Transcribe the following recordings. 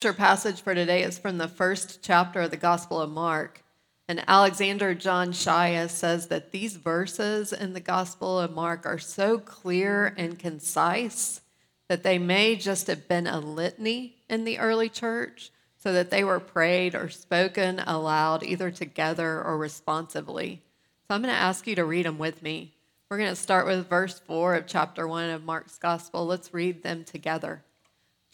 scripture passage for today is from the first chapter of the Gospel of Mark. And Alexander John Shaia says that these verses in the Gospel of Mark are so clear and concise that they may just have been a litany in the early church, so that they were prayed or spoken aloud, either together or responsively. So I'm going to ask you to read them with me. We're going to start with verse 4 of chapter 1 of Mark's Gospel. Let's read them together.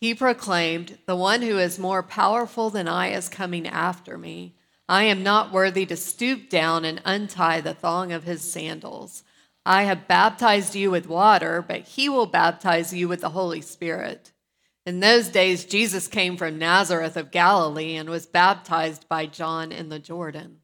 He proclaimed, The one who is more powerful than I is coming after me. I am not worthy to stoop down and untie the thong of his sandals. I have baptized you with water, but he will baptize you with the Holy Spirit. In those days, Jesus came from Nazareth of Galilee and was baptized by John in the Jordan.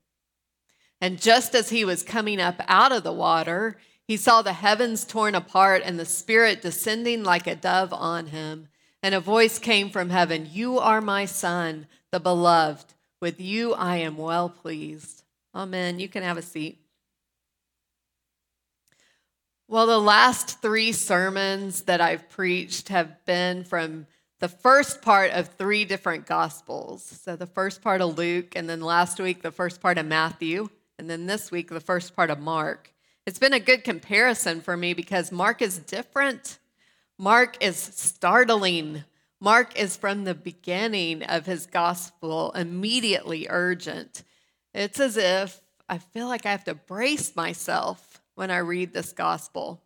And just as he was coming up out of the water, he saw the heavens torn apart and the Spirit descending like a dove on him. And a voice came from heaven You are my son, the beloved. With you I am well pleased. Amen. You can have a seat. Well, the last three sermons that I've preached have been from the first part of three different gospels. So, the first part of Luke, and then last week, the first part of Matthew, and then this week, the first part of Mark. It's been a good comparison for me because Mark is different Mark is startling. Mark is from the beginning of his gospel immediately urgent. It's as if I feel like I have to brace myself when I read this gospel.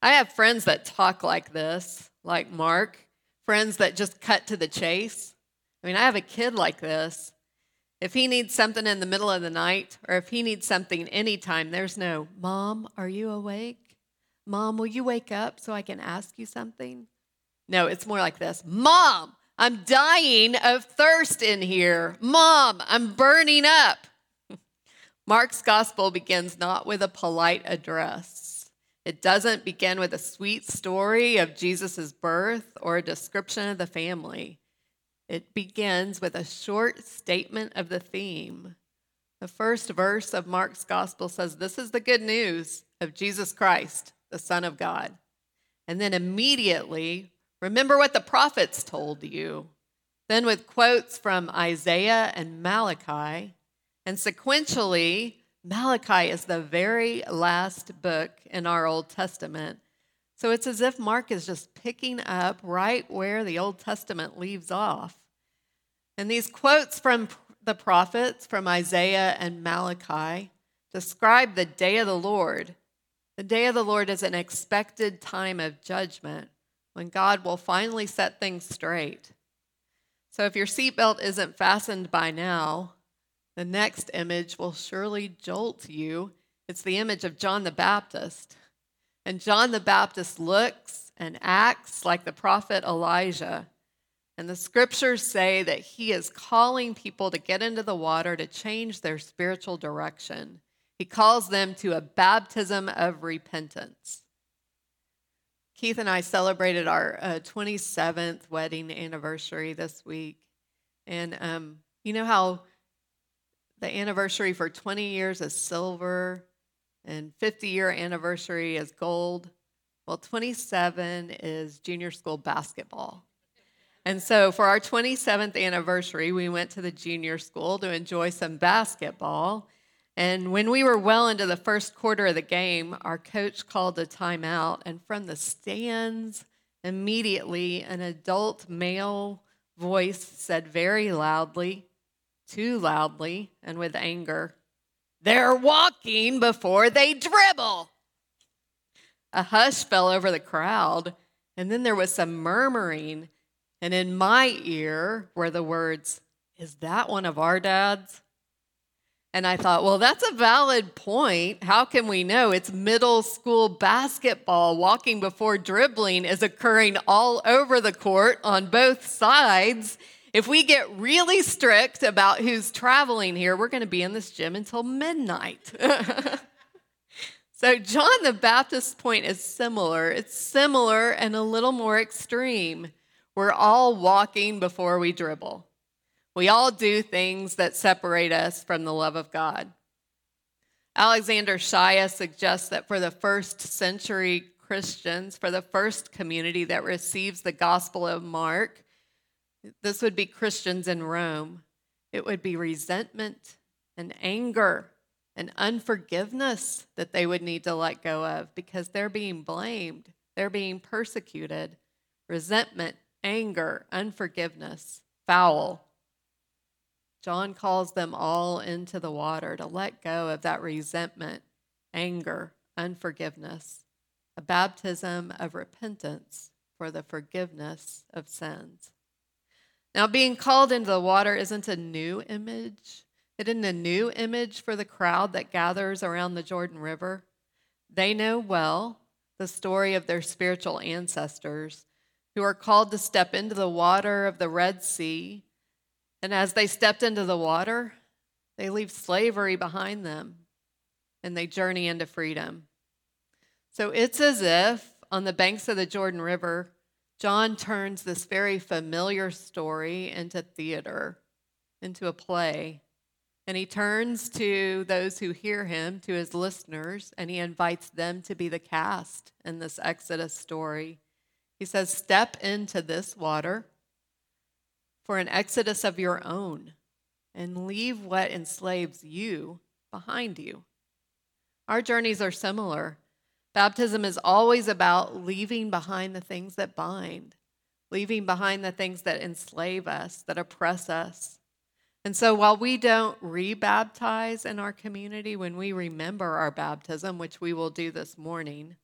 I have friends that talk like this, like Mark, friends that just cut to the chase. I mean, I have a kid like this. If he needs something in the middle of the night, or if he needs something anytime, there's no, Mom, are you awake? Mom, will you wake up so I can ask you something? No, it's more like this Mom, I'm dying of thirst in here. Mom, I'm burning up. Mark's gospel begins not with a polite address. It doesn't begin with a sweet story of Jesus' birth or a description of the family. It begins with a short statement of the theme. The first verse of Mark's gospel says, This is the good news of Jesus Christ, the Son of God. And then immediately, remember what the prophets told you. Then, with quotes from Isaiah and Malachi, and sequentially, Malachi is the very last book in our Old Testament. So it's as if Mark is just picking up right where the Old Testament leaves off. And these quotes from the prophets, from Isaiah and Malachi, describe the day of the Lord the day of the Lord is an expected time of judgment when God will finally set things straight. So if your seatbelt isn't fastened by now, the next image will surely jolt you. It's the image of John the Baptist. And John the Baptist looks and acts like the prophet Elijah. And the scriptures say that he is calling people to get into the water to change their spiritual direction. He calls them to a baptism of repentance. Keith and I celebrated our uh, 27th wedding anniversary this week. And um, you know how the anniversary for 20 years is silver and 50 year anniversary is gold? Well, 27 is junior school basketball. And so for our 27th anniversary, we went to the junior school to enjoy some basketball. And when we were well into the first quarter of the game, our coach called a timeout, and from the stands, immediately an adult male voice said very loudly, too loudly, and with anger, They're walking before they dribble. A hush fell over the crowd, and then there was some murmuring. And in my ear were the words, Is that one of our dads? And I thought, well, that's a valid point. How can we know? It's middle school basketball. Walking before dribbling is occurring all over the court on both sides. If we get really strict about who's traveling here, we're going to be in this gym until midnight. so, John the Baptist's point is similar. It's similar and a little more extreme. We're all walking before we dribble. We all do things that separate us from the love of God. Alexander Shaia suggests that for the first century Christians, for the first community that receives the Gospel of Mark, this would be Christians in Rome. It would be resentment and anger and unforgiveness that they would need to let go of because they're being blamed, they're being persecuted. Resentment, anger, unforgiveness, foul. John calls them all into the water to let go of that resentment, anger, unforgiveness, a baptism of repentance for the forgiveness of sins. Now, being called into the water isn't a new image. It isn't a new image for the crowd that gathers around the Jordan River. They know well the story of their spiritual ancestors who are called to step into the water of the Red Sea and as they stepped into the water, they leave slavery behind them and they journey into freedom. So it's as if on the banks of the Jordan River, John turns this very familiar story into theater, into a play. And he turns to those who hear him, to his listeners, and he invites them to be the cast in this Exodus story. He says, Step into this water for an exodus of your own and leave what enslaves you behind you. Our journeys are similar. Baptism is always about leaving behind the things that bind, leaving behind the things that enslave us, that oppress us. And so while we don't rebaptize in our community when we remember our baptism, which we will do this morning,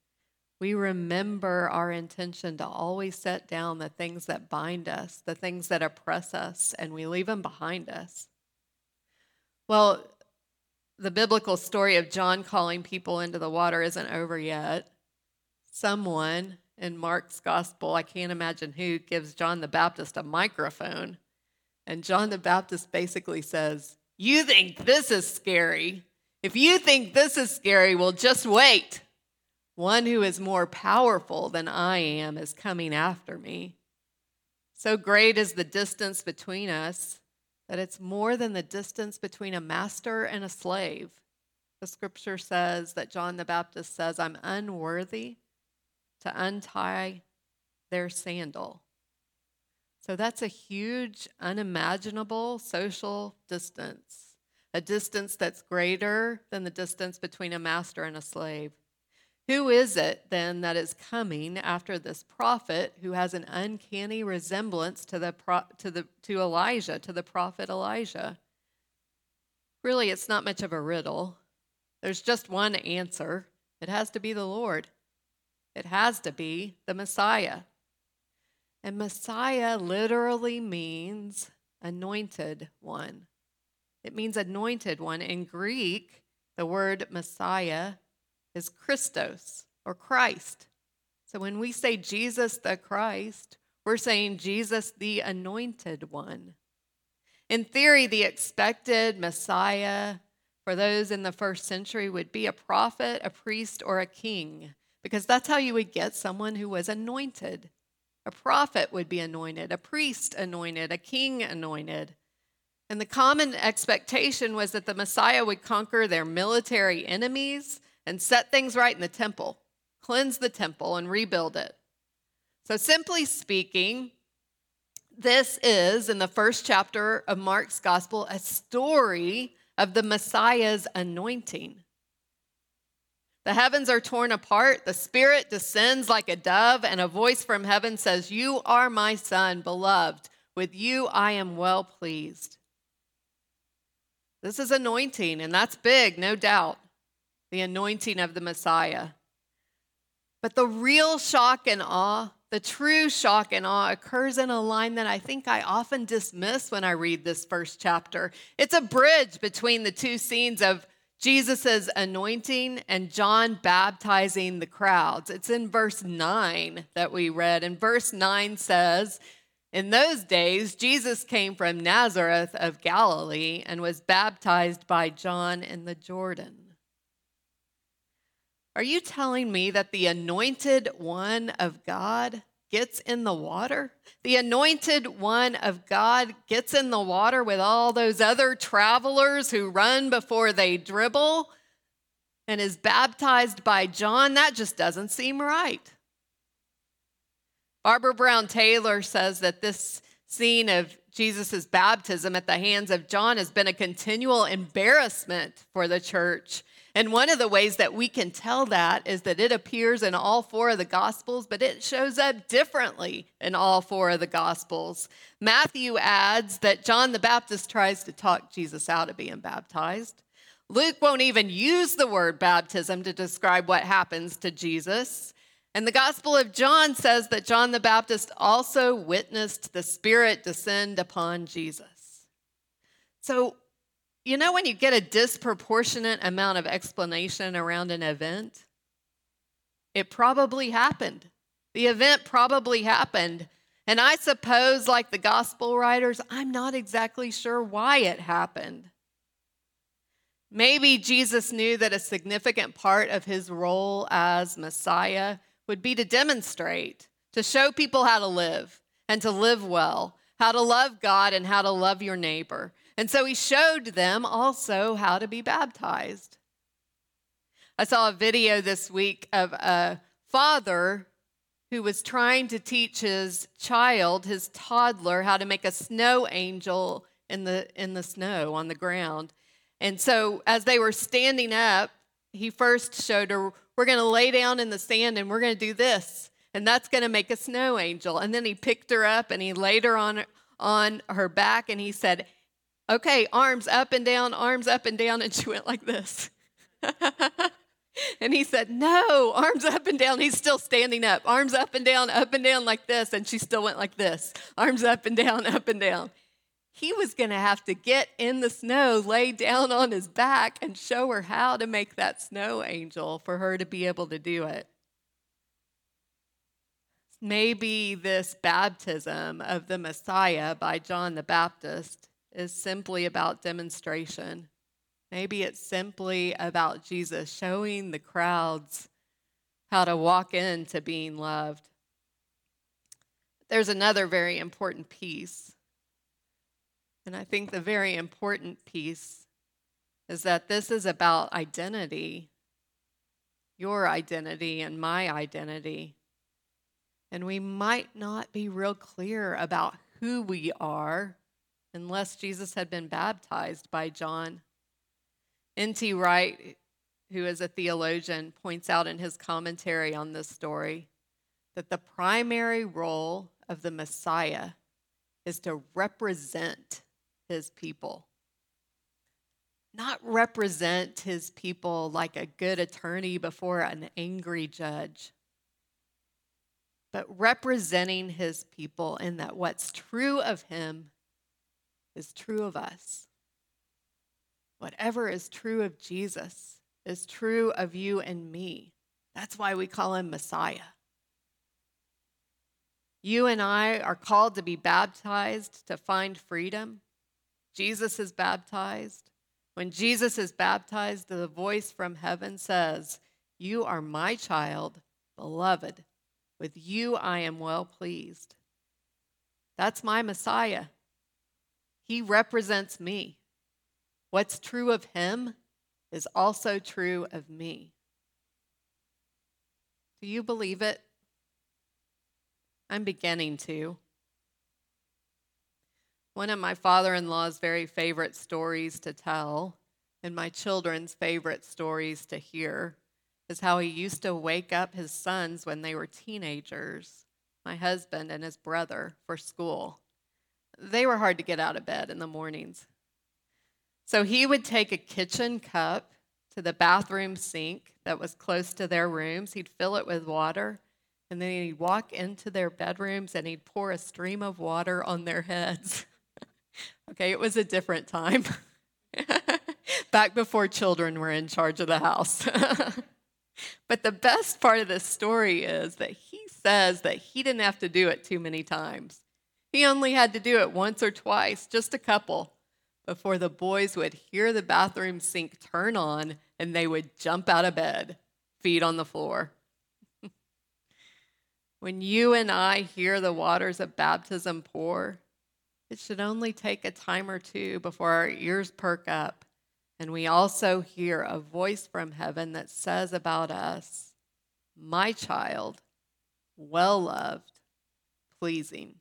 we remember our intention to always set down the things that bind us, the things that oppress us, and we leave them behind us. Well, the biblical story of John calling people into the water isn't over yet. Someone in Mark's gospel, I can't imagine who, gives John the Baptist a microphone. And John the Baptist basically says, You think this is scary? If you think this is scary, well, just wait. One who is more powerful than I am is coming after me. So great is the distance between us that it's more than the distance between a master and a slave. The scripture says that John the Baptist says, I'm unworthy to untie their sandal. So that's a huge, unimaginable social distance, a distance that's greater than the distance between a master and a slave. Who is it then that is coming after this prophet who has an uncanny resemblance to the to the to Elijah, to the prophet Elijah? Really, it's not much of a riddle. There's just one answer. It has to be the Lord. It has to be the Messiah. And Messiah literally means anointed one. It means anointed one. In Greek, the word Messiah is Christos or Christ. So when we say Jesus the Christ, we're saying Jesus the anointed one. In theory, the expected Messiah for those in the first century would be a prophet, a priest, or a king, because that's how you would get someone who was anointed. A prophet would be anointed, a priest anointed, a king anointed. And the common expectation was that the Messiah would conquer their military enemies and set things right in the temple, cleanse the temple, and rebuild it. So, simply speaking, this is, in the first chapter of Mark's gospel, a story of the Messiah's anointing. The heavens are torn apart, the Spirit descends like a dove, and a voice from heaven says, You are my Son, beloved. With you I am well pleased. This is anointing, and that's big, no doubt the anointing of the Messiah. But the real shock and awe, the true shock and awe, occurs in a line that I think I often dismiss when I read this first chapter. It's a bridge between the two scenes of Jesus' anointing and John baptizing the crowds. It's in verse 9 that we read. And verse 9 says, In those days, Jesus came from Nazareth of Galilee and was baptized by John in the Jordan. Are you telling me that the anointed one of God gets in the water? The anointed one of God gets in the water with all those other travelers who run before they dribble and is baptized by John? That just doesn't seem right. Barbara Brown Taylor says that this scene of Jesus' baptism at the hands of John has been a continual embarrassment for the church and one of the ways that we can tell that is that it appears in all four of the Gospels, but it shows up differently in all four of the Gospels. Matthew adds that John the Baptist tries to talk Jesus out of being baptized. Luke won't even use the word baptism to describe what happens to Jesus. And the Gospel of John says that John the Baptist also witnessed the Spirit descend upon Jesus. So, you know, when you get a disproportionate amount of explanation around an event, it probably happened. The event probably happened. And I suppose, like the gospel writers, I'm not exactly sure why it happened. Maybe Jesus knew that a significant part of his role as Messiah would be to demonstrate, to show people how to live and to live well, how to love God and how to love your neighbor. And so he showed them also how to be baptized. I saw a video this week of a father who was trying to teach his child, his toddler, how to make a snow angel in the in the snow on the ground. And so as they were standing up, he first showed her, we're going to lay down in the sand and we're going to do this. And that's going to make a snow angel. And then he picked her up and he laid her on on her back and he said, okay, arms up and down, arms up and down. And she went like this. and he said, no, arms up and down. He's still standing up, arms up and down, up and down like this. And she still went like this, arms up and down, up and down. He was going to have to get in the snow, lay down on his back, and show her how to make that snow angel for her to be able to do it. Maybe this baptism of the Messiah by John the Baptist is simply about demonstration. Maybe it's simply about Jesus showing the crowds how to walk into being loved. There's another very important piece. And I think the very important piece is that this is about identity, your identity and my identity. And we might not be real clear about who we are unless Jesus had been baptized by John. N.T. Wright, who is a theologian, points out in his commentary on this story that the primary role of the Messiah is to represent his people. Not represent his people like a good attorney before an angry judge, but representing his people in that what's true of him is true of us. Whatever is true of Jesus is true of you and me. That's why we call him Messiah. You and I are called to be baptized to find freedom. Jesus is baptized. When Jesus is baptized, the voice from heaven says, You are my child, beloved. With you I am well pleased. That's my Messiah. He represents me. What's true of him is also true of me. Do you believe it? I'm beginning to. One of my father in law's very favorite stories to tell, and my children's favorite stories to hear, is how he used to wake up his sons when they were teenagers, my husband and his brother, for school they were hard to get out of bed in the mornings. So he would take a kitchen cup to the bathroom sink that was close to their rooms. He'd fill it with water, and then he'd walk into their bedrooms and he'd pour a stream of water on their heads. okay, it was a different time. Back before children were in charge of the house. but the best part of this story is that he says that he didn't have to do it too many times. He only had to do it once or twice, just a couple, before the boys would hear the bathroom sink turn on and they would jump out of bed, feet on the floor. when you and I hear the waters of baptism pour, it should only take a time or two before our ears perk up and we also hear a voice from heaven that says about us, My child, well loved, pleasing.